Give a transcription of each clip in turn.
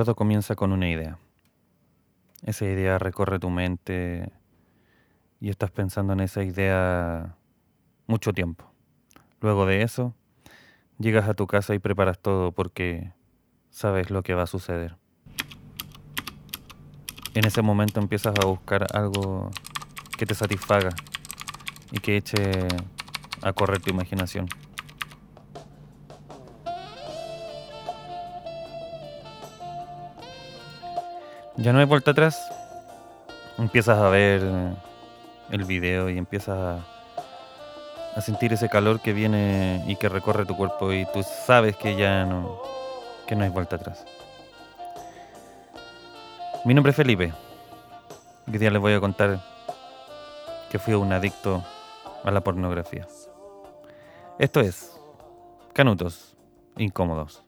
Todo comienza con una idea. Esa idea recorre tu mente y estás pensando en esa idea mucho tiempo. Luego de eso, llegas a tu casa y preparas todo porque sabes lo que va a suceder. En ese momento empiezas a buscar algo que te satisfaga y que eche a correr tu imaginación. Ya no hay vuelta atrás. Empiezas a ver el video y empiezas a, a sentir ese calor que viene y que recorre tu cuerpo y tú sabes que ya no, que no hay vuelta atrás. Mi nombre es Felipe. Hoy día les voy a contar que fui un adicto a la pornografía. Esto es Canutos Incómodos.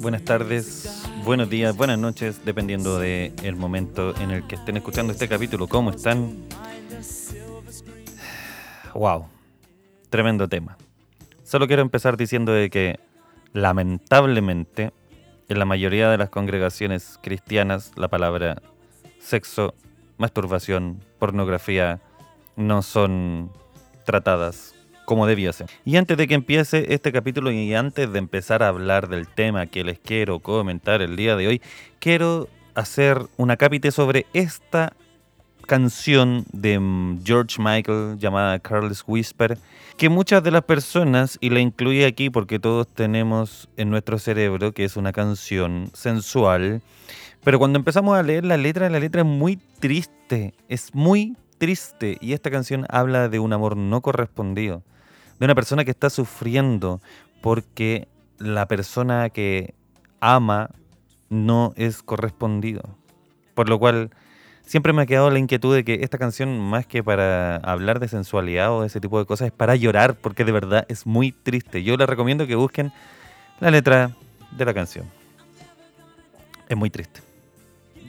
Buenas tardes, buenos días, buenas noches, dependiendo del el momento en el que estén escuchando este capítulo. ¿Cómo están? Wow, tremendo tema. Solo quiero empezar diciendo de que lamentablemente en la mayoría de las congregaciones cristianas la palabra sexo, masturbación, pornografía no son tratadas como debía ser. Y antes de que empiece este capítulo y antes de empezar a hablar del tema que les quiero comentar el día de hoy, quiero hacer una cápite sobre esta canción de mm, George Michael llamada Carlos Whisper, que muchas de las personas, y la incluí aquí porque todos tenemos en nuestro cerebro que es una canción sensual, pero cuando empezamos a leer la letra, la letra es muy triste, es muy triste, y esta canción habla de un amor no correspondido de una persona que está sufriendo porque la persona que ama no es correspondido. Por lo cual siempre me ha quedado la inquietud de que esta canción, más que para hablar de sensualidad o de ese tipo de cosas, es para llorar porque de verdad es muy triste. Yo les recomiendo que busquen la letra de la canción. Es muy triste.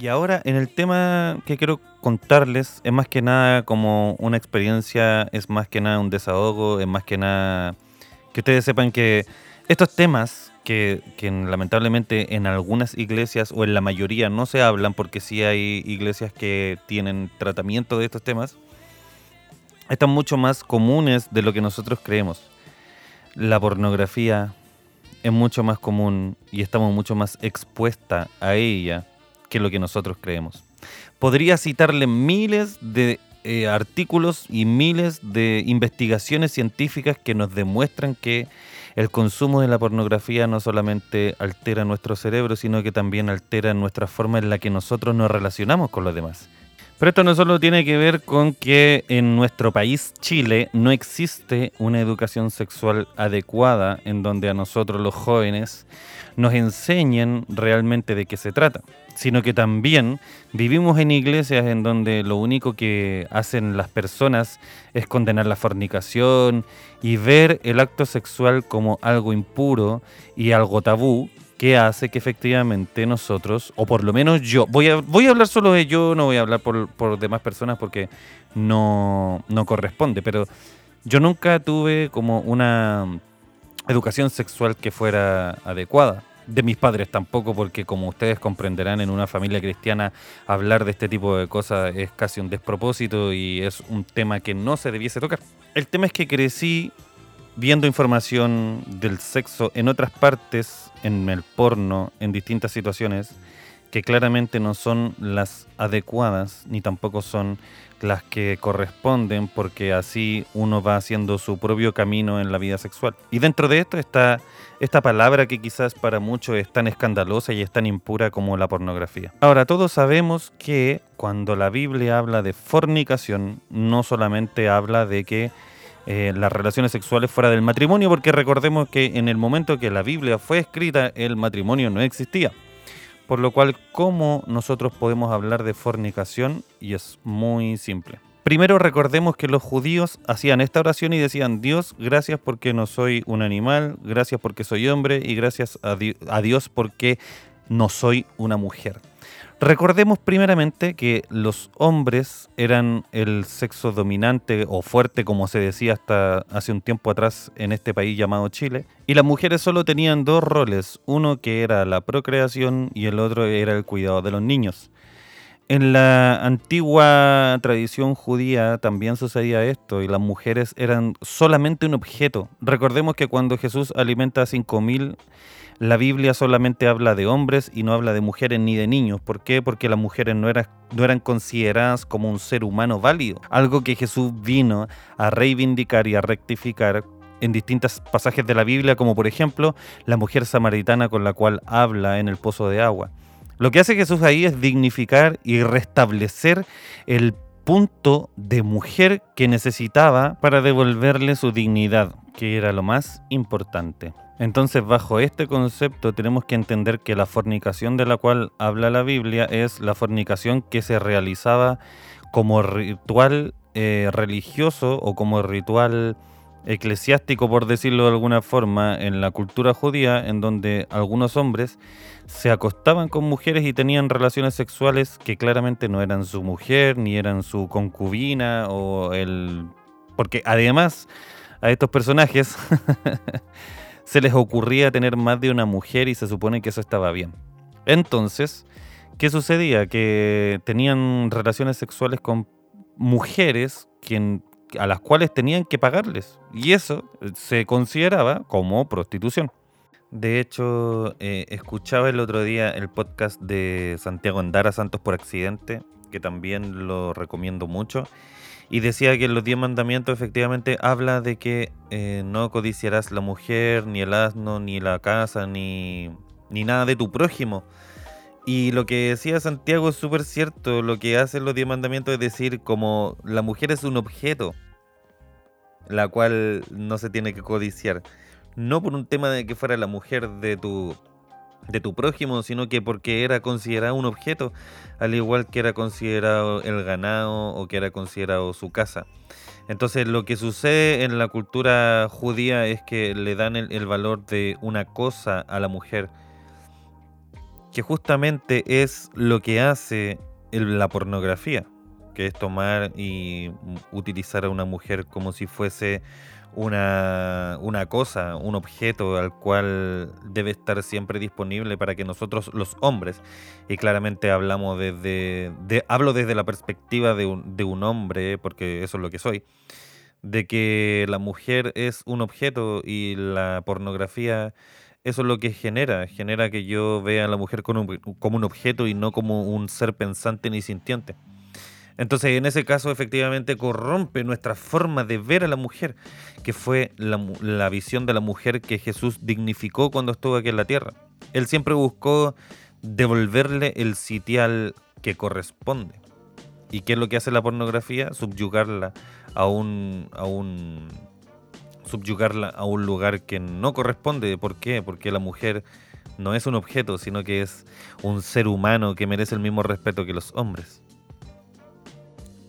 Y ahora en el tema que quiero contarles es más que nada como una experiencia, es más que nada un desahogo, es más que nada que ustedes sepan que estos temas que, lamentablemente en algunas iglesias o en la mayoría no se hablan porque sí hay iglesias que tienen tratamiento de estos temas, están mucho más comunes de lo que nosotros creemos. La pornografía es mucho más común y estamos mucho más expuesta a ella que lo que nosotros creemos. Podría citarle miles de eh, artículos y miles de investigaciones científicas que nos demuestran que el consumo de la pornografía no solamente altera nuestro cerebro, sino que también altera nuestra forma en la que nosotros nos relacionamos con los demás. Pero esto no solo tiene que ver con que en nuestro país, Chile, no existe una educación sexual adecuada en donde a nosotros los jóvenes nos enseñen realmente de qué se trata, sino que también vivimos en iglesias en donde lo único que hacen las personas es condenar la fornicación y ver el acto sexual como algo impuro y algo tabú que hace que efectivamente nosotros, o por lo menos yo, voy a, voy a hablar solo de yo, no voy a hablar por, por demás personas porque no, no corresponde, pero yo nunca tuve como una educación sexual que fuera adecuada. De mis padres tampoco, porque como ustedes comprenderán, en una familia cristiana hablar de este tipo de cosas es casi un despropósito y es un tema que no se debiese tocar. El tema es que crecí viendo información del sexo en otras partes, en el porno, en distintas situaciones, que claramente no son las adecuadas ni tampoco son las que corresponden porque así uno va haciendo su propio camino en la vida sexual. Y dentro de esto está esta palabra que quizás para muchos es tan escandalosa y es tan impura como la pornografía. Ahora, todos sabemos que cuando la Biblia habla de fornicación, no solamente habla de que eh, las relaciones sexuales fuera del matrimonio, porque recordemos que en el momento que la Biblia fue escrita, el matrimonio no existía. Por lo cual, ¿cómo nosotros podemos hablar de fornicación? Y es muy simple. Primero recordemos que los judíos hacían esta oración y decían, Dios, gracias porque no soy un animal, gracias porque soy hombre y gracias a, Dios porque no soy una mujer. Recordemos primeramente que los hombres eran el sexo dominante o fuerte, como se decía hasta hace un tiempo atrás en este país llamado Chile, y las mujeres solo tenían dos roles, uno que era la procreación y el otro era el cuidado de los niños. En la antigua tradición judía también sucedía esto y las mujeres eran solamente un objeto. Recordemos que cuando Jesús alimenta a 5.000 la Biblia solamente habla de hombres y no habla de mujeres ni de niños. ¿Por qué? Porque las mujeres no, no eran consideradas como un ser humano válido. Algo que Jesús vino a reivindicar y a rectificar en distintos pasajes de la Biblia, como por ejemplo la mujer samaritana con la cual habla en el pozo de agua. Lo que hace Jesús ahí es dignificar y restablecer el punto de mujer que necesitaba para devolverle su dignidad, que era lo más importante. Entonces, bajo este concepto tenemos que entender que la fornicación de la cual habla la Biblia es la fornicación que se realizaba como ritual eh, religioso o como ritual eclesiástico, por decirlo de alguna forma, en la cultura judía, en donde algunos hombres se acostaban con mujeres y tenían relaciones sexuales que claramente no eran su mujer, ni eran su concubina, o el... Porque además a estos personajes se les ocurría tener más de una mujer y se supone que eso estaba bien. Entonces, ¿qué sucedía? Que tenían relaciones sexuales con mujeres a las cuales tenían que pagarles. Y eso se consideraba como prostitución. De hecho, eh, escuchaba el otro día el podcast de Santiago Andara Santos por accidente, que también lo recomiendo mucho. Y decía que los diez mandamientos efectivamente habla de que eh, no codiciarás la mujer, ni el asno, ni la casa, ni, ni nada de tu prójimo. Y lo que decía Santiago es súper cierto. Lo que hacen los diez mandamientos es decir como la mujer es un objeto, la cual no se tiene que codiciar. No por un tema de que fuera la mujer de tu de tu prójimo, sino que porque era considerado un objeto, al igual que era considerado el ganado o que era considerado su casa. Entonces lo que sucede en la cultura judía es que le dan el, valor de una cosa a la mujer, que justamente es lo que hace la pornografía, que es tomar y utilizar a una mujer como si fuese una, una, cosa, un objeto al cual debe estar siempre disponible para que nosotros los hombres, y claramente hablamos desde, de, hablo desde la perspectiva de un, de un hombre, porque eso es lo que soy, de que la mujer es un objeto y la pornografía eso es lo que genera, genera que yo vea a la mujer como un, como un objeto y no como un ser pensante ni sintiente. Entonces, en ese caso, efectivamente, corrompe nuestra forma de ver a la mujer, que fue la, visión de la mujer que Jesús dignificó cuando estuvo aquí en la tierra. Él siempre buscó devolverle el sitial que corresponde. ¿Y qué es lo que hace la pornografía? Subyugarla a un, a un subyugarla a un lugar que no corresponde. ¿Por qué? Porque la mujer no es un objeto, sino que es un ser humano que merece el mismo respeto que los hombres.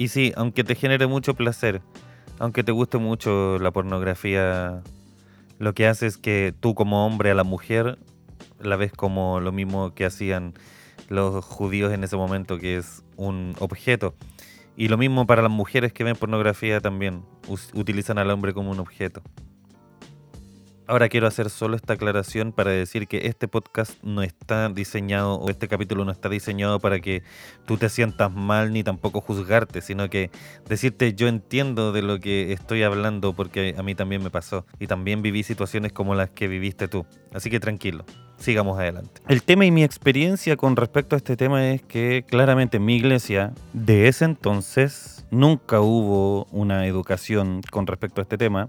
Y sí, aunque te genere mucho placer, aunque te guste mucho la pornografía, lo que hace es que tú como hombre a la mujer la ves como lo mismo que hacían los judíos en ese momento, que es un objeto. Y lo mismo para las mujeres que ven pornografía también, utilizan al hombre como un objeto. Ahora quiero hacer solo esta aclaración para decir que este podcast no está diseñado o este capítulo no está diseñado para que tú te sientas mal ni tampoco juzgarte, sino que decirte yo entiendo de lo que estoy hablando porque a mí también me pasó y también viví situaciones como las que viviste tú. Así que tranquilo, sigamos adelante. El tema y mi experiencia con respecto a este tema es que claramente en mi iglesia de ese entonces nunca hubo una educación con respecto a este tema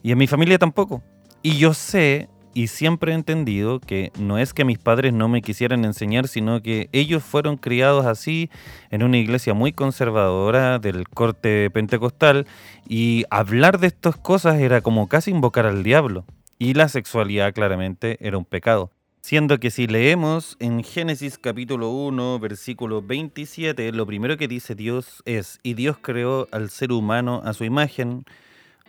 y en mi familia tampoco. Y yo sé y siempre he entendido que no es que mis padres no me quisieran enseñar, sino que ellos fueron criados así en una iglesia muy conservadora del corte pentecostal y hablar de estas cosas era como casi invocar al diablo. Y la sexualidad claramente era un pecado. Siendo que si leemos en Génesis capítulo 1, versículo 27, lo primero que dice Dios es, y Dios creó al ser humano a su imagen,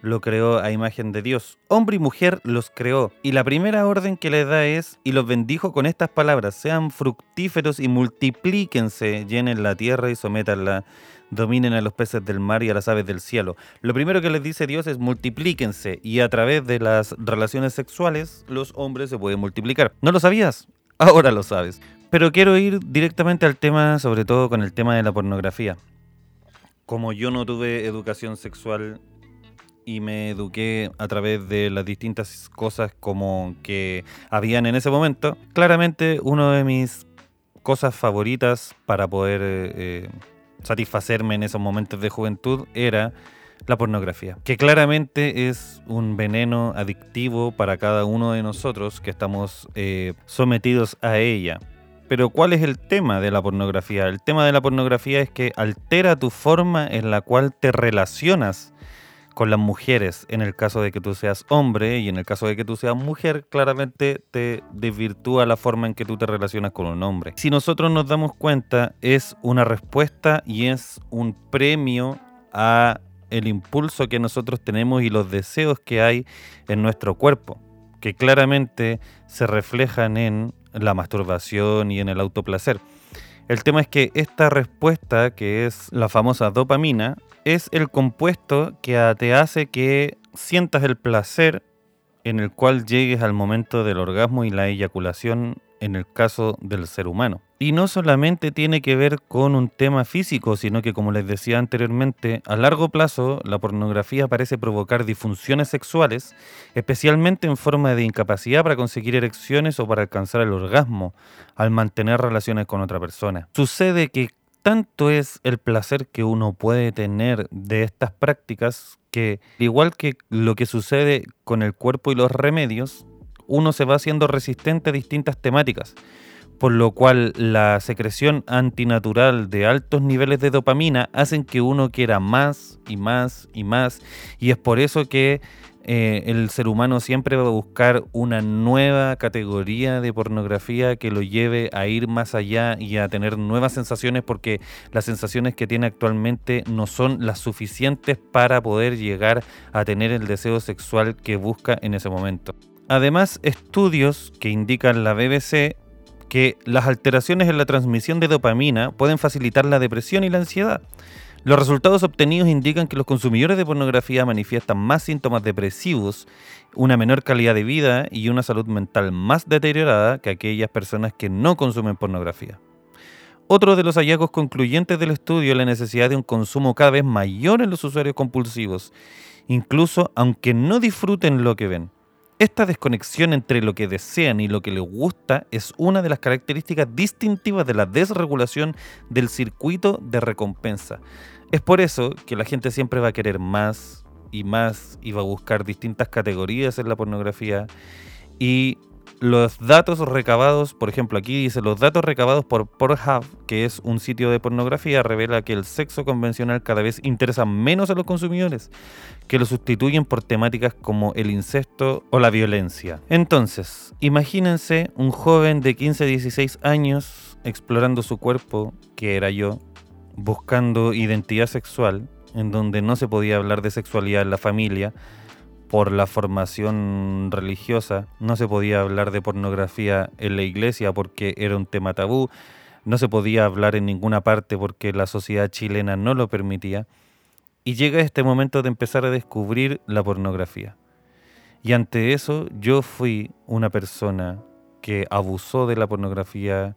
lo creó a imagen de Dios. Hombre y mujer los creó. Y la primera orden que le da es, y los bendijo con estas palabras, sean fructíferos y multiplíquense, llenen la tierra y sométanla, dominen a los peces del mar y a las aves del cielo. Lo primero que les dice Dios es multiplíquense y a través de las relaciones sexuales los hombres se pueden multiplicar. ¿No lo sabías? Ahora lo sabes. Pero quiero ir directamente al tema, sobre todo con el tema de la pornografía como yo no tuve educación sexual y me eduqué a través de las distintas cosas como que habían en ese momento, claramente una de mis cosas favoritas para poder eh, satisfacerme en esos momentos de juventud era la pornografía, que claramente es un veneno adictivo para cada uno de nosotros que estamos eh, sometidos a ella. Pero ¿cuál es el tema de la pornografía? El tema de la pornografía es que altera tu forma en la cual te relacionas con las mujeres. En el caso de que tú seas hombre y en el caso de que tú seas mujer, claramente te desvirtúa la forma en que tú te relacionas con un hombre. Si nosotros nos damos cuenta, es una respuesta y es un premio a el impulso que nosotros tenemos y los deseos que hay en nuestro cuerpo, que claramente se reflejan en la masturbación y en el autoplacer. El tema es que esta respuesta, que es la famosa dopamina, es el compuesto que te hace que sientas el placer en el cual llegues al momento del orgasmo y la eyaculación en el caso del ser humano. Y no solamente tiene que ver con un tema físico, sino que como les decía anteriormente, a largo plazo la pornografía parece provocar disfunciones sexuales, especialmente en forma de incapacidad para conseguir erecciones o para alcanzar el orgasmo al mantener relaciones con otra persona. Sucede que tanto es el placer que uno puede tener de estas prácticas que, igual que lo que sucede con el cuerpo y los remedios, uno se va haciendo resistente a distintas temáticas por lo cual la secreción antinatural de altos niveles de dopamina hacen que uno quiera más y más y más, y es por eso que eh, el ser humano siempre va a buscar una nueva categoría de pornografía que lo lleve a ir más allá y a tener nuevas sensaciones porque las sensaciones que tiene actualmente no son las suficientes para poder llegar a tener el deseo sexual que busca en ese momento. Además, estudios que indican la BBC que las alteraciones en la transmisión de dopamina pueden facilitar la depresión y la ansiedad. Los resultados obtenidos indican que los consumidores de pornografía manifiestan más síntomas depresivos, una menor calidad de vida y una salud mental más deteriorada que aquellas personas que no consumen pornografía. Otro de los hallazgos concluyentes del estudio es la necesidad de un consumo cada vez mayor en los usuarios compulsivos, incluso aunque no disfruten lo que ven. Esta desconexión entre lo que desean y lo que les gusta es una de las características distintivas de la desregulación del circuito de recompensa. Es por eso que la gente siempre va a querer más y más y va a buscar distintas categorías en la pornografía y los datos recabados, por ejemplo, aquí dice, los datos recabados por Pornhub, que es un sitio de pornografía, revela que el sexo convencional cada vez interesa menos a los consumidores, que lo sustituyen por temáticas como el incesto o la violencia. Entonces, imagínense un joven de 15 16 años explorando su cuerpo, que era yo, buscando identidad sexual, en donde no se podía hablar de sexualidad en la familia, por la formación religiosa, no se podía hablar de pornografía en la iglesia porque era un tema tabú, no se podía hablar en ninguna parte porque la sociedad chilena no lo permitía. Y llega este momento de empezar a descubrir la pornografía. Y ante eso yo fui una persona que abusó de la pornografía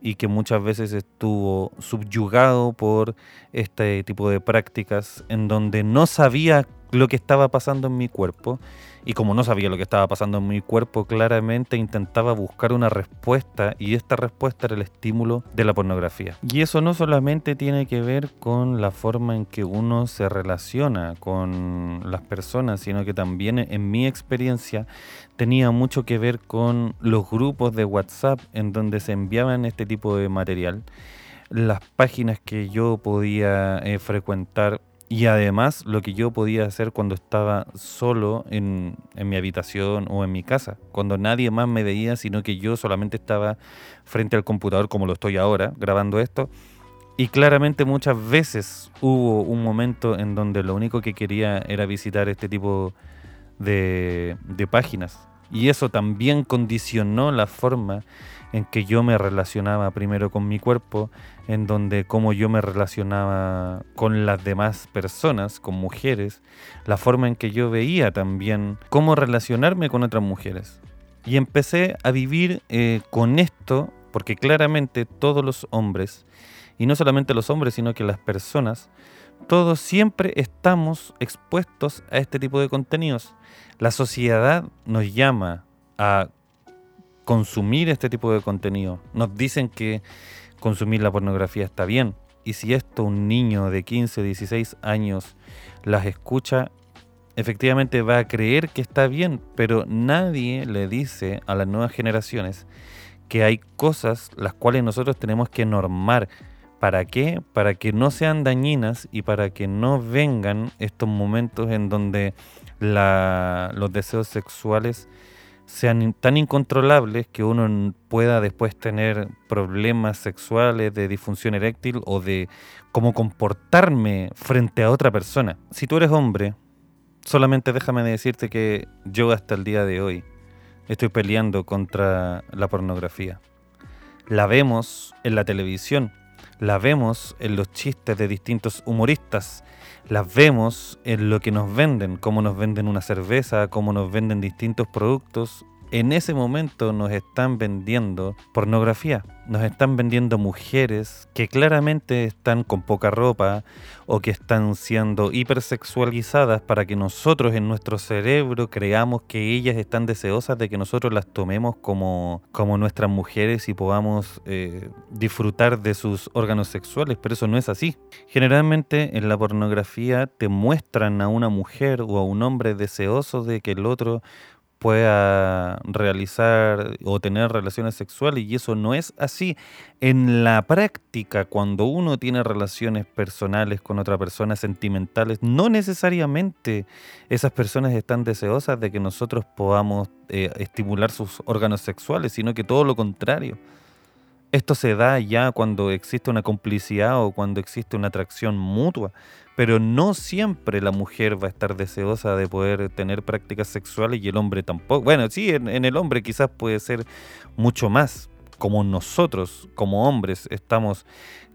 y que muchas veces estuvo subyugado por este tipo de prácticas en donde no sabía lo que estaba pasando en mi cuerpo y como no sabía lo que estaba pasando en mi cuerpo, claramente intentaba buscar una respuesta y esta respuesta era el estímulo de la pornografía. Y eso no solamente tiene que ver con la forma en que uno se relaciona con las personas, sino que también en mi experiencia tenía mucho que ver con los grupos de WhatsApp en donde se enviaban este tipo de material las páginas que yo podía eh, frecuentar y además lo que yo podía hacer cuando estaba solo en, mi habitación o en mi casa, cuando nadie más me veía, sino que yo solamente estaba frente al computador como lo estoy ahora, grabando esto, Y claramente muchas veces hubo un momento en donde lo único que quería era visitar este tipo de, páginas. Y eso también condicionó la forma en que yo me relacionaba primero con mi cuerpo, en donde cómo yo me relacionaba con las demás personas, con mujeres, la forma en que yo veía también cómo relacionarme con otras mujeres. Y empecé a vivir eh, con esto, porque claramente todos los hombres, y no solamente los hombres, sino que las personas, todos siempre estamos expuestos a este tipo de contenidos. La sociedad nos llama a consumir este tipo de contenido. Nos dicen que consumir la pornografía está bien. Y si esto un niño de 15, 16 años las escucha, efectivamente va a creer que está bien, pero nadie le dice a las nuevas generaciones que hay cosas las cuales nosotros tenemos que normar. ¿Para qué? Para que no sean dañinas y para que no vengan estos momentos en donde los deseos sexuales sean tan incontrolables que uno pueda después tener problemas sexuales de disfunción eréctil o de cómo comportarme frente a otra persona. Si tú eres hombre, solamente déjame decirte que yo hasta el día de hoy estoy peleando contra la pornografía. La vemos en la televisión, la vemos en los chistes de distintos humoristas, las vemos en lo que nos venden, cómo nos venden una cerveza, cómo nos venden distintos productos. En ese momento nos están vendiendo pornografía, nos están vendiendo mujeres que claramente están con poca ropa o que están siendo hipersexualizadas para que nosotros en nuestro cerebro creamos que ellas están deseosas de que nosotros las tomemos como, como nuestras mujeres y podamos eh, disfrutar de sus órganos sexuales, pero eso no es así. Generalmente en la pornografía te muestran a una mujer o a un hombre deseoso de que el otro pueda realizar o tener relaciones sexuales y eso no es así. En la práctica, cuando uno tiene relaciones personales con otra persona, sentimentales, no necesariamente esas personas están deseosas de que nosotros podamos eh, estimular sus órganos sexuales, sino que todo lo contrario. Esto se da ya cuando existe una complicidad o cuando existe una atracción mutua, pero no siempre la mujer va a estar deseosa de poder tener prácticas sexuales y el hombre tampoco. Bueno, sí, en, el hombre quizás puede ser mucho más, como nosotros, como hombres, estamos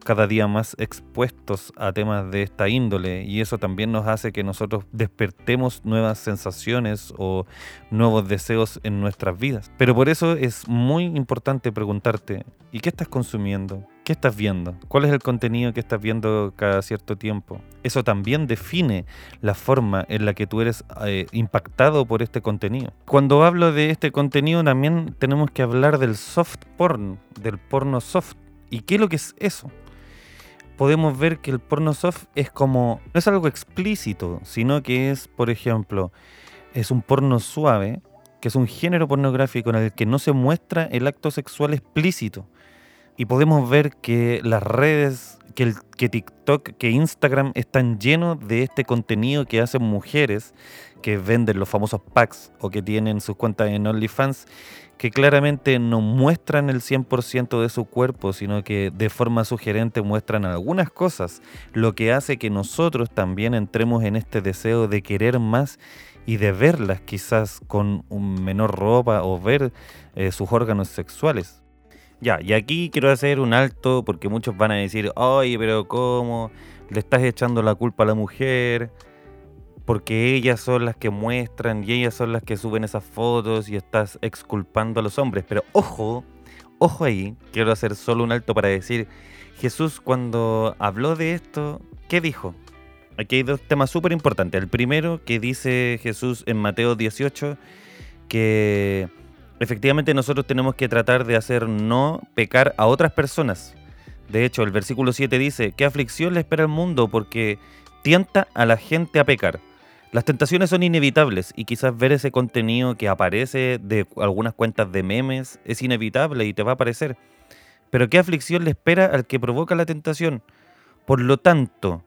cada día más expuestos a temas de esta índole y eso también nos hace que nosotros despertemos nuevas sensaciones o nuevos deseos en nuestras vidas. Pero por eso es muy importante preguntarte, ¿y qué estás consumiendo? ¿Qué estás viendo? ¿Cuál es el contenido que estás viendo cada cierto tiempo? Eso también define la forma en la que tú eres eh, impactado por este contenido. Cuando hablo de este contenido también tenemos que hablar del soft porn, del porno soft. ¿Y qué es lo que es eso? Podemos ver que el porno soft es como, no es algo explícito, sino que es, por ejemplo, es un porno suave, que es un género pornográfico en el que no se muestra el acto sexual explícito. Y podemos ver que las redes, que, TikTok, que Instagram están llenos de este contenido que hacen mujeres que venden los famosos packs o que tienen sus cuentas en OnlyFans que claramente no muestran el 100% de su cuerpo, sino que de forma sugerente muestran algunas cosas, lo que hace que nosotros también entremos en este deseo de querer más y de verlas quizás con un menor ropa o ver eh, sus órganos sexuales. Ya, y aquí quiero hacer un alto porque muchos van a decir, oye, pero ¿cómo? Le estás echando la culpa a la mujer porque ellas son las que muestran y ellas son las que suben esas fotos y estás exculpando a los hombres. Pero ojo, ojo ahí, quiero hacer solo un alto para decir, Jesús cuando habló de esto, ¿qué dijo? Aquí hay dos temas súper importantes. El primero que dice Jesús en Mateo 18, que efectivamente nosotros tenemos que tratar de hacer no pecar a otras personas. De hecho, el versículo 7 dice, ¿qué aflicción le espera al mundo? Porque tienta a la gente a pecar. Las tentaciones son inevitables y quizás ver ese contenido que aparece de algunas cuentas de memes es inevitable y te va a aparecer. Pero ¿qué aflicción le espera al que provoca la tentación? Por lo tanto,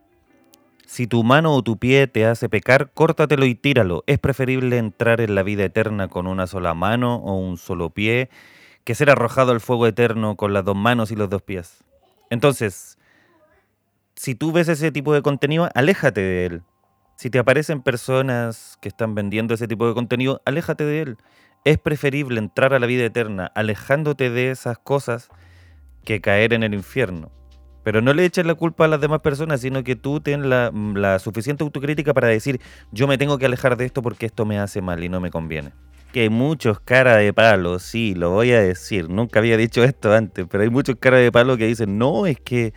si tu mano o tu pie te hace pecar, córtatelo y tíralo. Es preferible entrar en la vida eterna con una sola mano o un solo pie que ser arrojado al fuego eterno con las dos manos y los dos pies. Entonces, si tú ves ese tipo de contenido, aléjate de él. Si te aparecen personas que están vendiendo ese tipo de contenido, aléjate de él. Es preferible entrar a la vida eterna alejándote de esas cosas que caer en el infierno. Pero no le eches la culpa a las demás personas, sino que tú ten la, la, suficiente autocrítica para decir, yo me tengo que alejar de esto porque esto me hace mal y no me conviene. Que hay muchos cara de palo, sí, lo voy a decir. Nunca había dicho esto antes, pero hay muchos cara de palo que dicen, no, es que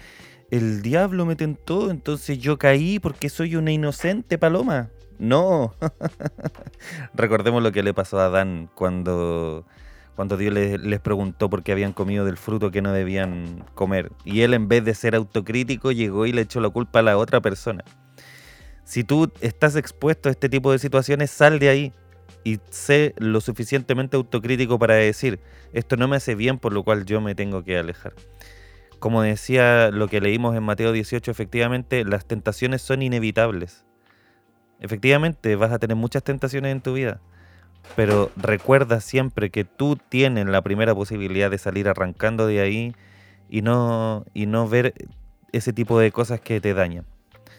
el diablo me tentó, entonces yo caí porque soy una inocente paloma. No. Recordemos lo que le pasó a Adán cuando cuando Dios les, preguntó por qué habían comido del fruto que no debían comer. Y él en vez de ser autocrítico llegó y le echó la culpa a la otra persona. Si tú estás expuesto a este tipo de situaciones, sal de ahí y sé lo suficientemente autocrítico para decir, esto no me hace bien, por lo cual yo me tengo que alejar. Como decía lo que leímos en Mateo 18, efectivamente las tentaciones son inevitables. Efectivamente vas a tener muchas tentaciones en tu vida pero recuerda siempre que tú tienes la primera posibilidad de salir arrancando de ahí y no, y no ver ese tipo de cosas que te dañan.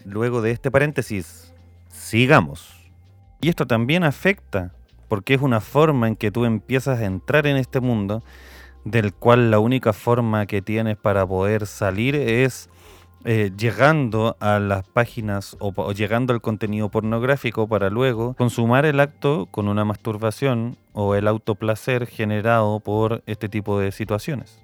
Luego de este paréntesis, sigamos. Y esto también afecta, porque es una forma en que tú empiezas a entrar en este mundo, del cual la única forma que tienes para poder salir es eh, llegando a las páginas o, llegando al contenido pornográfico para luego consumar el acto con una masturbación o el autoplacer generado por este tipo de situaciones.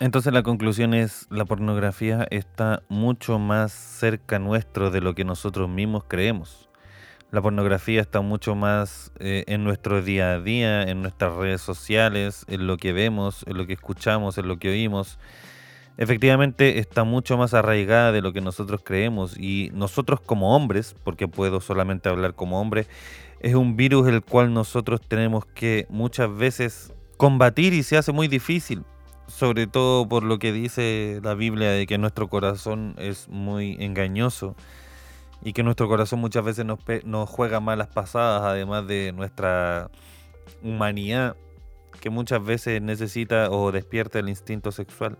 Entonces la conclusión es, la pornografía está mucho más cerca nuestro de lo que nosotros mismos creemos. La pornografía está mucho más eh, en nuestro día a día, en nuestras redes sociales, en lo que vemos, en lo que escuchamos, en lo que oímos. Efectivamente está mucho más arraigada de lo que nosotros creemos. Y nosotros como hombres, porque puedo solamente hablar como hombre, es un virus el cual nosotros tenemos que muchas veces combatir y se hace muy difícil, sobre todo por lo que dice la Biblia de que nuestro corazón es muy engañoso y que nuestro corazón muchas veces nos, juega malas pasadas, además de nuestra humanidad que muchas veces necesita o despierta el instinto sexual.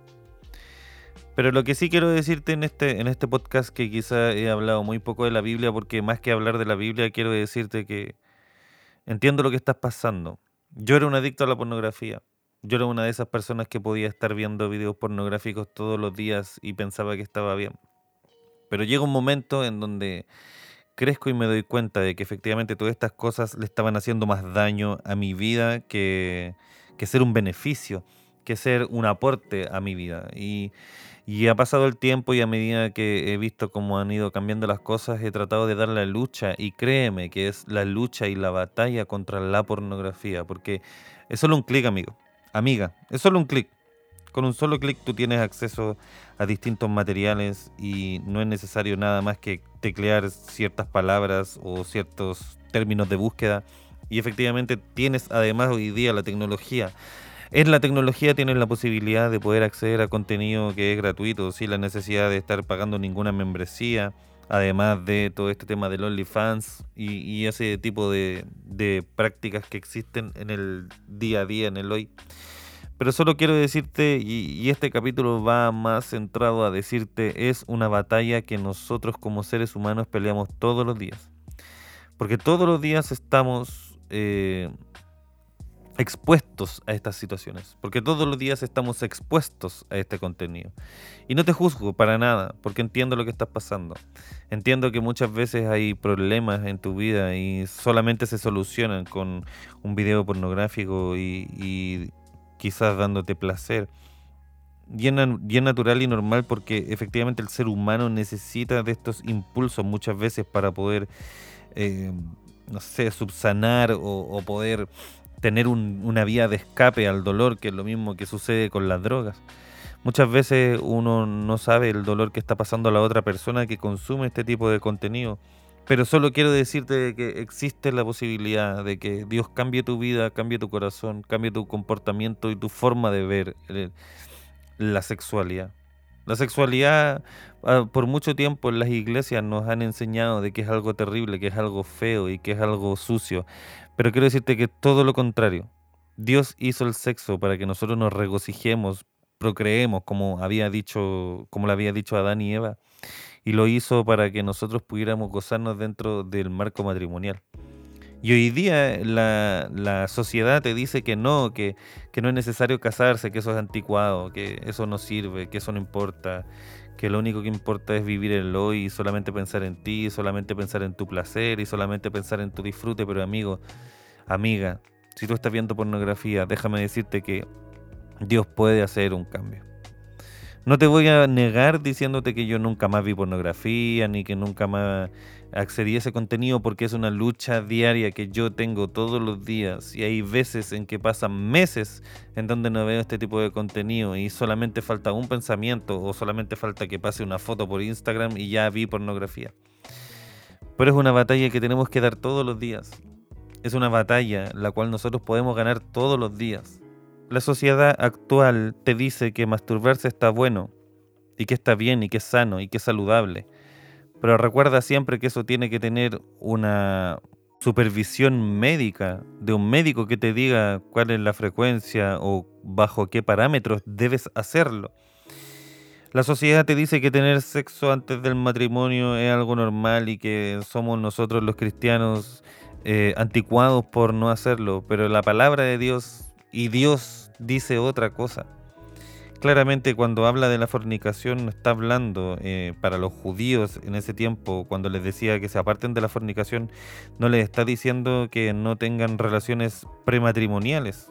Pero lo que sí quiero decirte en este, en este podcast, que quizá he hablado muy poco de la Biblia, porque más que hablar de la Biblia, quiero decirte que entiendo lo que estás pasando. Yo era un adicto a la pornografía. Yo era una de esas personas que podía estar viendo videos pornográficos todos los días y pensaba que estaba bien. Pero llega un momento en donde crezco y me doy cuenta de que efectivamente todas estas cosas le estaban haciendo más daño a mi vida que, que ser un beneficio, que ser un aporte a mi vida. Y y ha pasado el tiempo y a medida que he visto cómo han ido cambiando las cosas, he tratado de dar la lucha y créeme que es la lucha y la batalla contra la pornografía, porque es solo un clic, amigo. Amiga, es solo un clic. Con un solo clic tú tienes acceso a distintos materiales y no es necesario nada más que teclear ciertas palabras o ciertos términos de búsqueda. Y efectivamente tienes además hoy día la tecnología en la tecnología tienes la posibilidad de poder acceder a contenido que es gratuito, sin la necesidad de estar pagando ninguna membresía, además de todo este tema del OnlyFans y, y ese tipo de, de prácticas que existen en el día a día, en el hoy. Pero solo quiero decirte, y, y, este capítulo va más centrado a decirte, es una batalla que nosotros como seres humanos peleamos todos los días. Porque todos los días estamos eh, expuestos a estas situaciones, porque todos los días estamos expuestos a este contenido. Y no te juzgo para nada, porque entiendo lo que estás pasando. Entiendo que muchas veces hay problemas en tu vida y solamente se solucionan con un video pornográfico y, quizás dándote placer. Bien, bien, natural y normal porque efectivamente el ser humano necesita de estos impulsos muchas veces para poder, eh, no sé, subsanar o poder tener una vía de escape al dolor, que es lo mismo que sucede con las drogas. Muchas veces uno no sabe el dolor que está pasando a la otra persona que consume este tipo de contenido. Pero solo quiero decirte que existe la posibilidad de que Dios cambie tu vida, cambie tu corazón, cambie tu comportamiento y tu forma de ver la sexualidad. La sexualidad ah, por mucho tiempo en las iglesias nos han enseñado de que es algo terrible, que es algo feo y que es algo sucio. Pero quiero decirte que todo lo contrario. Dios hizo el sexo para que nosotros nos regocijemos procreemos, como había dicho, como le había dicho Adán y Eva, y lo hizo para que nosotros pudiéramos gozarnos dentro del marco matrimonial. Y hoy día la, la sociedad te dice que no, que, que, no es necesario casarse, que eso es anticuado, que eso no sirve, que eso no importa, que lo único que importa es vivir el hoy y solamente pensar en ti, solamente pensar en tu placer y solamente pensar en tu disfrute. Pero amigo, amiga, si tú estás viendo pornografía, déjame decirte que Dios puede hacer un cambio. No te voy a negar diciéndote que yo nunca más vi pornografía, ni que nunca más accedí a ese contenido porque es una lucha diaria que yo tengo todos los días y hay veces en que pasan meses en donde no veo este tipo de contenido y solamente falta un pensamiento o solamente falta que pase una foto por Instagram y ya vi pornografía. Pero es una batalla que tenemos que dar todos los días. Es una batalla la cual nosotros podemos ganar todos los días. La sociedad actual te dice que masturbarse está bueno y que está bien y que es sano y que es saludable pero recuerda siempre que eso tiene que tener una supervisión médica de un médico que te diga cuál es la frecuencia o bajo qué parámetros debes hacerlo. La sociedad te dice que tener sexo antes del matrimonio es algo normal y que somos nosotros los cristianos eh, anticuados por no hacerlo, pero la palabra de Dios y Dios dice otra cosa claramente cuando habla de la fornicación no está hablando eh, para los judíos en ese tiempo, cuando les decía que se aparten de la fornicación, no les está diciendo que no tengan relaciones prematrimoniales.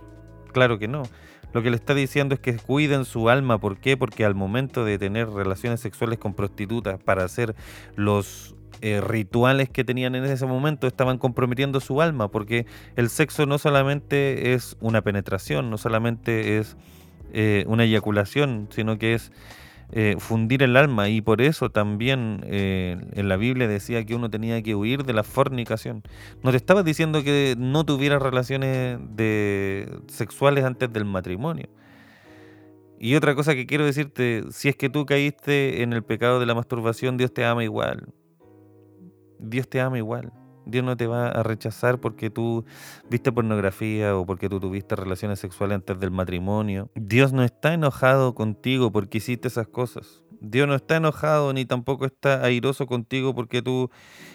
Claro que no. Lo que le está diciendo es que cuiden su alma. ¿Por qué? Porque al momento de tener relaciones sexuales con prostitutas para hacer los eh, rituales que tenían en ese momento estaban comprometiendo su alma. Porque el sexo no solamente es una penetración, no solamente es eh, una eyaculación, sino que es eh, fundir el alma. Y por eso también en la Biblia decía que uno tenía que huir de la fornicación. No te estaba diciendo que no tuvieras relaciones sexuales antes del matrimonio. Y otra cosa que quiero decirte, si es que tú caíste en el pecado de la masturbación, Dios te ama igual. Dios te ama igual. Dios no te va a rechazar porque tú viste pornografía o porque tú tuviste relaciones sexuales antes del matrimonio. Dios no está enojado contigo porque hiciste esas cosas. Dios no está enojado ni tampoco está airoso contigo porque tú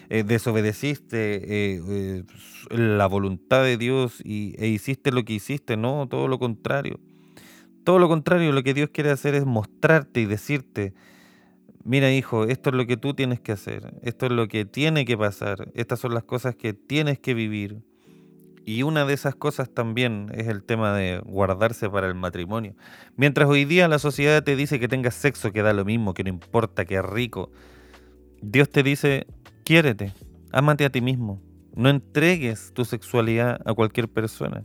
eh, desobedeciste eh, eh, la voluntad de Dios y, e hiciste lo que hiciste. No, todo lo contrario. Todo lo contrario, lo que Dios quiere hacer es mostrarte y decirte, mira hijo, esto es lo que tú tienes que hacer, esto es lo que tiene que pasar, estas son las cosas que tienes que vivir. Y una de esas cosas también es el tema de guardarse para el matrimonio. Mientras hoy día la sociedad te dice que tengas sexo, que da lo mismo, que no importa, que es rico, Dios te dice, quiérete, ámate a ti mismo, no entregues tu sexualidad a cualquier persona.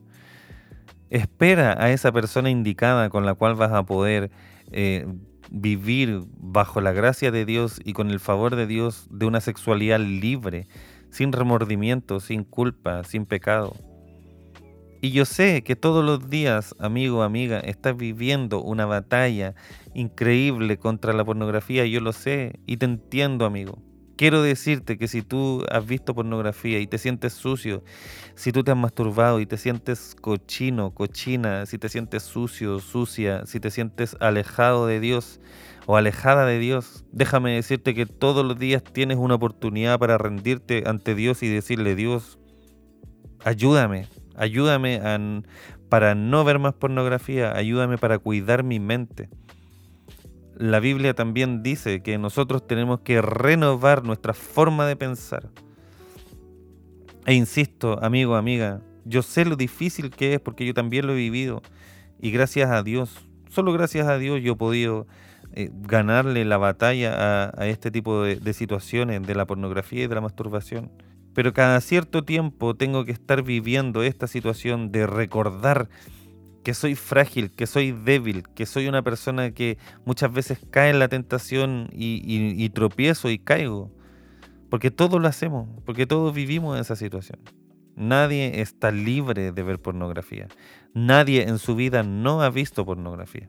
Espera a esa persona indicada con la cual vas a poder eh, vivir bajo la gracia de Dios y con el favor de Dios de una sexualidad libre, sin remordimiento, sin culpa, sin pecado. Y yo sé que todos los días, amigo, amiga, estás viviendo una batalla increíble contra la pornografía, yo lo sé y te entiendo, amigo. Quiero decirte que si tú has visto pornografía y te sientes sucio, si tú te has masturbado y te sientes cochino, cochina, si te sientes sucio, sucia, si te sientes alejado de Dios o alejada de Dios, déjame decirte que todos los días tienes una oportunidad para rendirte ante Dios y decirle, Dios, ayúdame, ayúdame para no ver más pornografía, ayúdame para cuidar mi mente la Biblia también dice que nosotros tenemos que renovar nuestra forma de pensar. E insisto, amigo, amiga, yo sé lo difícil que es porque yo también lo he vivido. Y gracias a Dios, solo gracias a Dios yo he podido eh, ganarle la batalla a, este tipo de, de situaciones de la pornografía y de la masturbación. Pero cada cierto tiempo tengo que estar viviendo esta situación de recordar que soy frágil, que soy débil, que soy una persona que muchas veces cae en la tentación y, tropiezo y caigo. Porque todos lo hacemos, porque todos vivimos en esa situación. Nadie está libre de ver pornografía. Nadie en su vida no ha visto pornografía.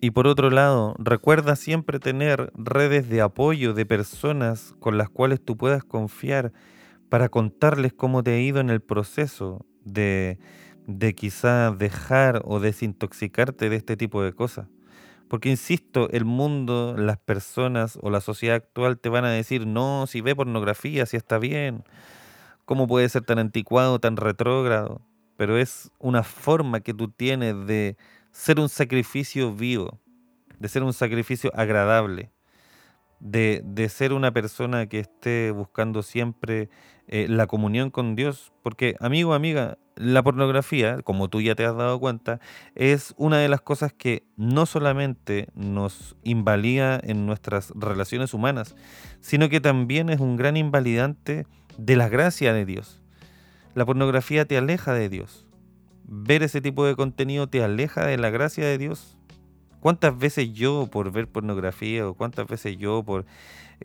Y por otro lado, recuerda siempre tener redes de apoyo de personas con las cuales tú puedas confiar para contarles cómo te ha ido en el proceso de, de quizá dejar o desintoxicarte de este tipo de cosas. Porque insisto, el mundo, las personas o la sociedad actual te van a decir, no, si ve pornografía, si está bien, ¿cómo puede ser tan anticuado, tan retrógrado? Pero es una forma que tú tienes de ser un sacrificio vivo, de ser un sacrificio agradable, de, de ser una persona que esté buscando siempre eh, la comunión con Dios. Porque, amigo, amiga, la pornografía, como tú ya te has dado cuenta, es una de las cosas que no solamente nos invalida en nuestras relaciones humanas, sino que también es un gran invalidante de la gracia de Dios. La pornografía te aleja de Dios. Ver ese tipo de contenido te aleja de la gracia de Dios. ¿Cuántas veces yo por ver pornografía o cuántas veces yo por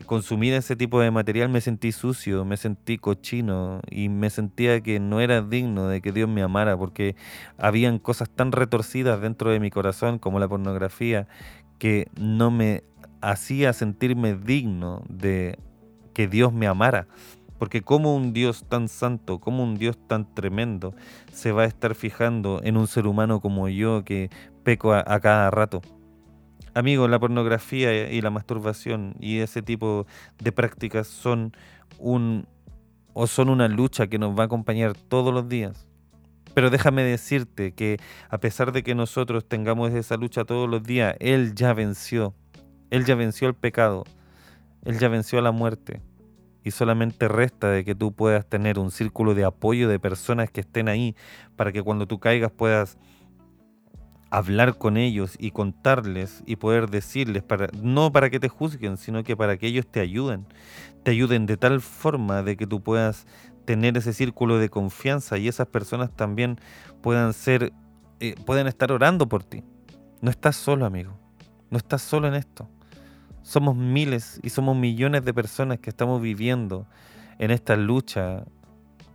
consumir ese tipo de material me sentí sucio, me sentí cochino y me sentía que no era digno de que Dios me amara porque habían cosas tan retorcidas dentro de mi corazón como la pornografía que no me hacía sentirme digno de que Dios me amara. Porque como un Dios tan santo, como un Dios tan tremendo, se va a estar fijando en un ser humano como yo que peco a, a cada rato. Amigo, la pornografía y la masturbación y ese tipo de prácticas son un o son una lucha que nos va a acompañar todos los días. Pero déjame decirte que a pesar de que nosotros tengamos esa lucha todos los días, Él ya venció. Él ya venció el pecado. Él ya venció la muerte. Y solamente resta de que tú puedas tener un círculo de apoyo de personas que estén ahí para que cuando tú caigas puedas hablar con ellos y contarles y poder decirles, para, no para que te juzguen, sino que para que ellos te ayuden, te ayuden de tal forma de que tú puedas tener ese círculo de confianza y esas personas también puedan ser, eh, pueden estar orando por ti. No estás solo, amigo, no estás solo en esto. Somos miles y somos millones de personas que estamos viviendo en esta lucha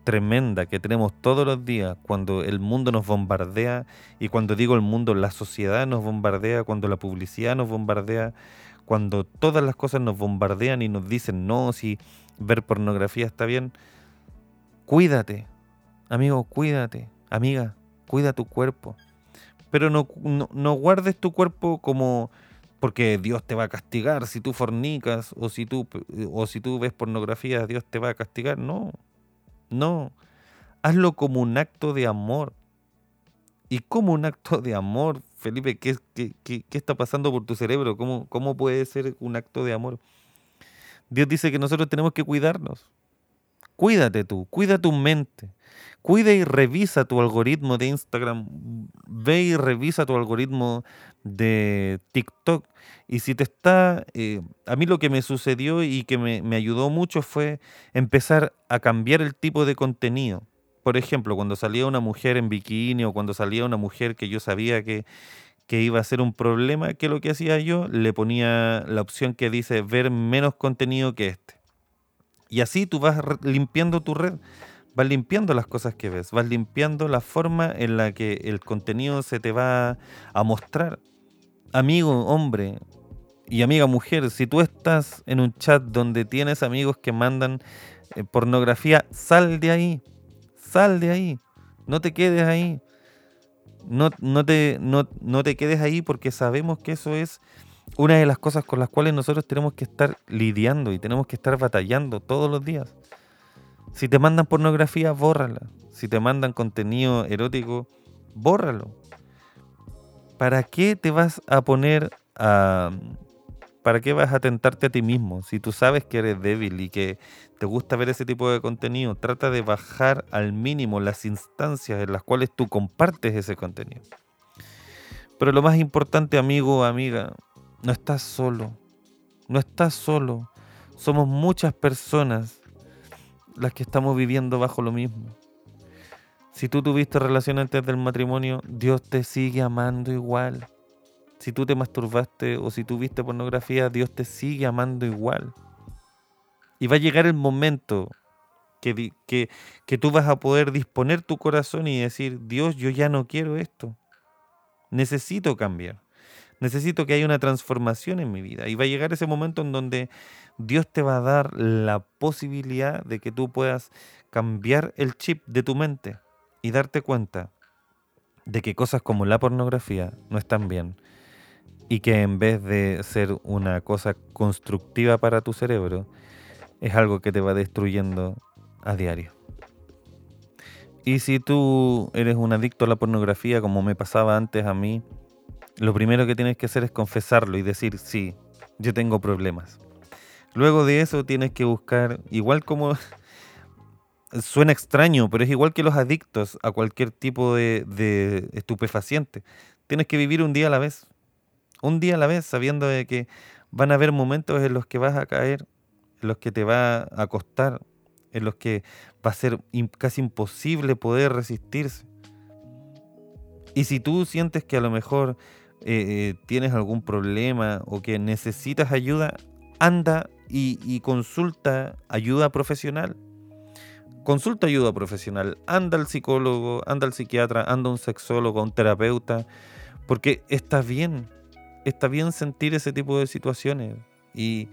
tremenda que tenemos todos los días cuando el mundo nos bombardea, y cuando digo el mundo, la sociedad nos bombardea, cuando la publicidad nos bombardea, cuando todas las cosas nos bombardean y nos dicen, no, si ver pornografía está bien, cuídate, amigo, cuídate, amiga, cuida tu cuerpo. Pero no, no, guardes tu cuerpo como porque Dios te va a castigar si tú fornicas o si tú, o si tú ves pornografía, Dios te va a castigar. No, no, hazlo como un acto de amor. Y como un acto de amor, Felipe, ¿qué, qué, está pasando por tu cerebro? ¿Cómo, ¿Cómo puede ser un acto de amor? Dios dice que nosotros tenemos que cuidarnos. Cuídate tú, cuida tu mente. Cuida y revisa tu algoritmo de Instagram. Ve y revisa tu algoritmo de TikTok. Y si te está... Eh, a mí lo que me sucedió y que me, me ayudó mucho fue empezar a cambiar el tipo de contenido. Por ejemplo, cuando salía una mujer en bikini o cuando salía una mujer que yo sabía que, que iba a ser un problema, ¿qué es lo que hacía yo? Le ponía la opción que dice ver menos contenido que este. Y así tú vas limpiando tu red, vas limpiando las cosas que ves, vas limpiando la forma en la que el contenido se te va a mostrar. Amigo, hombre y amiga mujer, si tú estás en un chat donde tienes amigos que mandan eh, pornografía, sal de ahí, sal de ahí, no te quedes ahí. No, no, te, no, no te quedes ahí porque sabemos que eso es una de las cosas con las cuales nosotros tenemos que estar lidiando y tenemos que estar batallando todos los días. Si te mandan pornografía, bórrala. Si te mandan contenido erótico, bórralo. ¿Para qué te vas a poner a... ¿Para qué vas a tentarte a ti mismo? Si tú sabes que eres débil y que te gusta ver ese tipo de contenido, trata de bajar al mínimo las instancias en las cuales tú compartes ese contenido. Pero lo más importante, amigo o amiga, no estás solo. No estás solo. Somos muchas personas las que estamos viviendo bajo lo mismo. Si tú tuviste relación antes del matrimonio, Dios te sigue amando igual. Si tú te masturbaste o si tuviste pornografía, Dios te sigue amando igual. Y va a llegar el momento que, que, que tú vas a poder disponer tu corazón y decir, Dios, yo ya no quiero esto. Necesito cambiar. Necesito que haya una transformación en mi vida. Y va a llegar ese momento en donde Dios te va a dar la posibilidad de que tú puedas cambiar el chip de tu mente y darte cuenta de que cosas como la pornografía no están bien y que en vez de ser una cosa constructiva para tu cerebro, es algo que te va destruyendo a diario. Y si tú eres un adicto a la pornografía, como me pasaba antes a mí, lo primero que tienes que hacer es confesarlo y decir, sí, yo tengo problemas. Luego de eso tienes que buscar, igual como suena extraño, pero es igual que los adictos a cualquier tipo de, de, estupefaciente. Tienes que vivir un día a la vez. Un día a la vez, sabiendo de que van a haber momentos en los que vas a caer, en los que te va a costar, en los que va a ser casi imposible poder resistirse. Y si tú sientes que a lo mejor eh, eh, tienes algún problema o que necesitas ayuda, anda y, consulta ayuda profesional. Consulta ayuda profesional. Anda al psicólogo, anda al psiquiatra, anda a un sexólogo, a un terapeuta. Porque está bien. Está bien sentir ese tipo de situaciones. Y,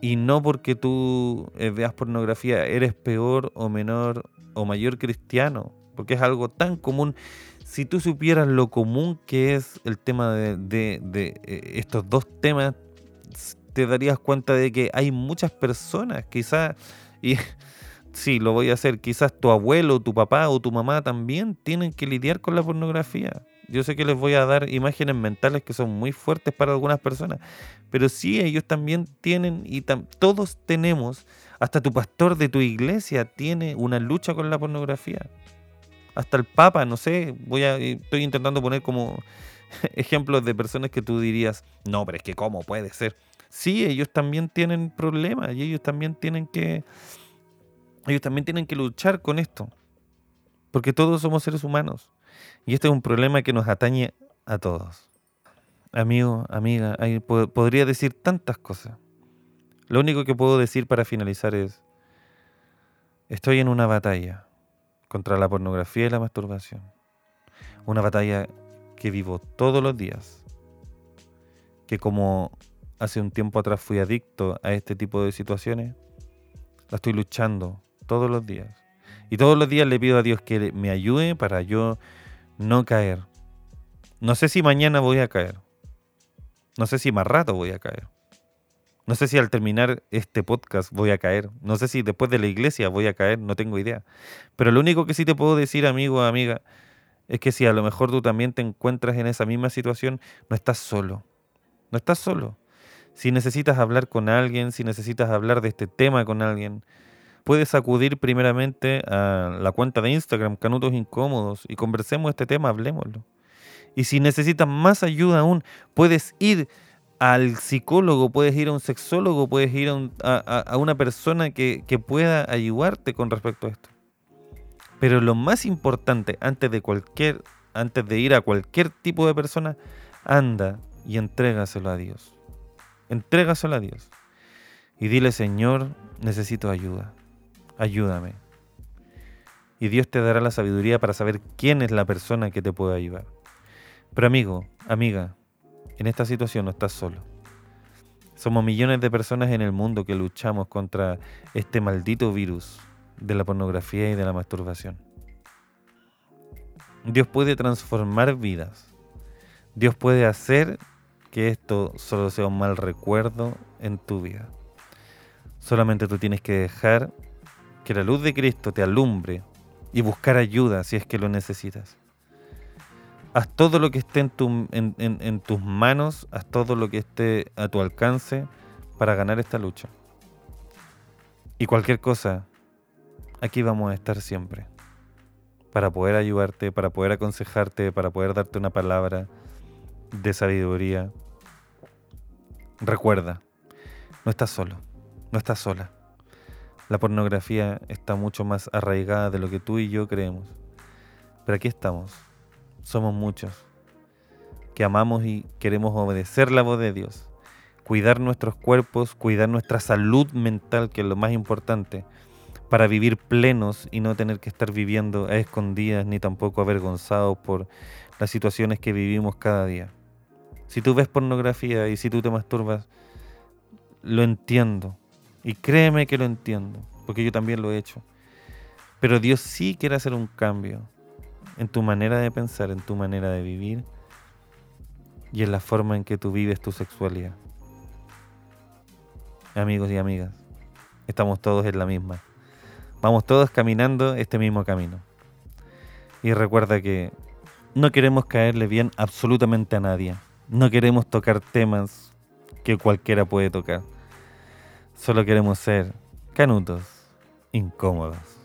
y no porque tú eh, veas pornografía eres peor o menor o mayor cristiano. Porque es algo tan común si tú supieras lo común que es el tema de, eh, estos dos temas, te darías cuenta de que hay muchas personas, quizás, y sí, lo voy a hacer, quizás tu abuelo, tu papá o tu mamá también tienen que lidiar con la pornografía. Yo sé que les voy a dar imágenes mentales que son muy fuertes para algunas personas, pero sí, ellos también tienen, y todos tenemos, hasta tu pastor de tu iglesia tiene una lucha con la pornografía hasta el Papa, no sé, voy a, estoy intentando poner como ejemplos de personas que tú dirías, no, pero es que cómo puede ser. Sí, ellos también tienen problemas y ellos también tienen que, ellos también tienen que luchar con esto, porque todos somos seres humanos y este es un problema que nos atañe a todos. Amigo, amiga, podría decir tantas cosas. Lo único que puedo decir para finalizar es, estoy en una batalla contra la pornografía y la masturbación. Una batalla que vivo todos los días. Que como hace un tiempo atrás fui adicto a este tipo de situaciones, la estoy luchando todos los días. Y todos los días le pido a Dios que me ayude para yo no caer. No sé si mañana voy a caer. No sé si más rato voy a caer. No sé si al terminar este podcast voy a caer. No sé si después de la iglesia voy a caer. No tengo idea. Pero lo único que sí te puedo decir, amigo o amiga, es que si a lo mejor tú también te encuentras en esa misma situación, no estás solo. No estás solo. Si necesitas hablar con alguien, si necesitas hablar de este tema con alguien, puedes acudir primeramente a la cuenta de Instagram, Canutos Incómodos, y conversemos este tema, hablemoslo. Y si necesitas más ayuda aún, puedes ir al psicólogo, puedes ir a un sexólogo, puedes ir a, una persona que, pueda ayudarte con respecto a esto. Pero lo más importante, antes de cualquier, antes de ir a cualquier tipo de persona, anda y entrégaselo a Dios. Entrégaselo a Dios. Y dile, Señor, necesito ayuda. Ayúdame. Y Dios te dará la sabiduría para saber quién es la persona que te puede ayudar. Pero amigo, amiga, en esta situación no estás solo. Somos millones de personas en el mundo que luchamos contra este maldito virus de la pornografía y de la masturbación. Dios puede transformar vidas. Dios puede hacer que esto solo sea un mal recuerdo en tu vida. Solamente tú tienes que dejar que la luz de Cristo te alumbre y buscar ayuda si es que lo necesitas haz todo lo que esté en, tus manos, haz todo lo que esté a tu alcance para ganar esta lucha. Y cualquier cosa, aquí vamos a estar siempre. Para poder ayudarte, para poder aconsejarte, para poder darte una palabra de sabiduría. Recuerda, no estás solo, no estás sola. La pornografía está mucho más arraigada de lo que tú y yo creemos. Pero aquí estamos somos muchos que amamos y queremos obedecer la voz de Dios, cuidar nuestros cuerpos, cuidar nuestra salud mental, que es lo más importante, para vivir plenos y no tener que estar viviendo a escondidas ni tampoco avergonzados por las situaciones que vivimos cada día. Si tú ves pornografía y si tú te masturbas, lo entiendo. Y créeme que lo entiendo, porque yo también lo he hecho. Pero Dios sí quiere hacer un cambio. En tu manera de pensar, en tu manera de vivir y en la forma en que tú vives tu sexualidad. Amigos y amigas, estamos todos en la misma. Vamos todos caminando este mismo camino. Y recuerda que no queremos caerle bien absolutamente a nadie. No queremos tocar temas que cualquiera puede tocar. Solo queremos ser canutos incómodos.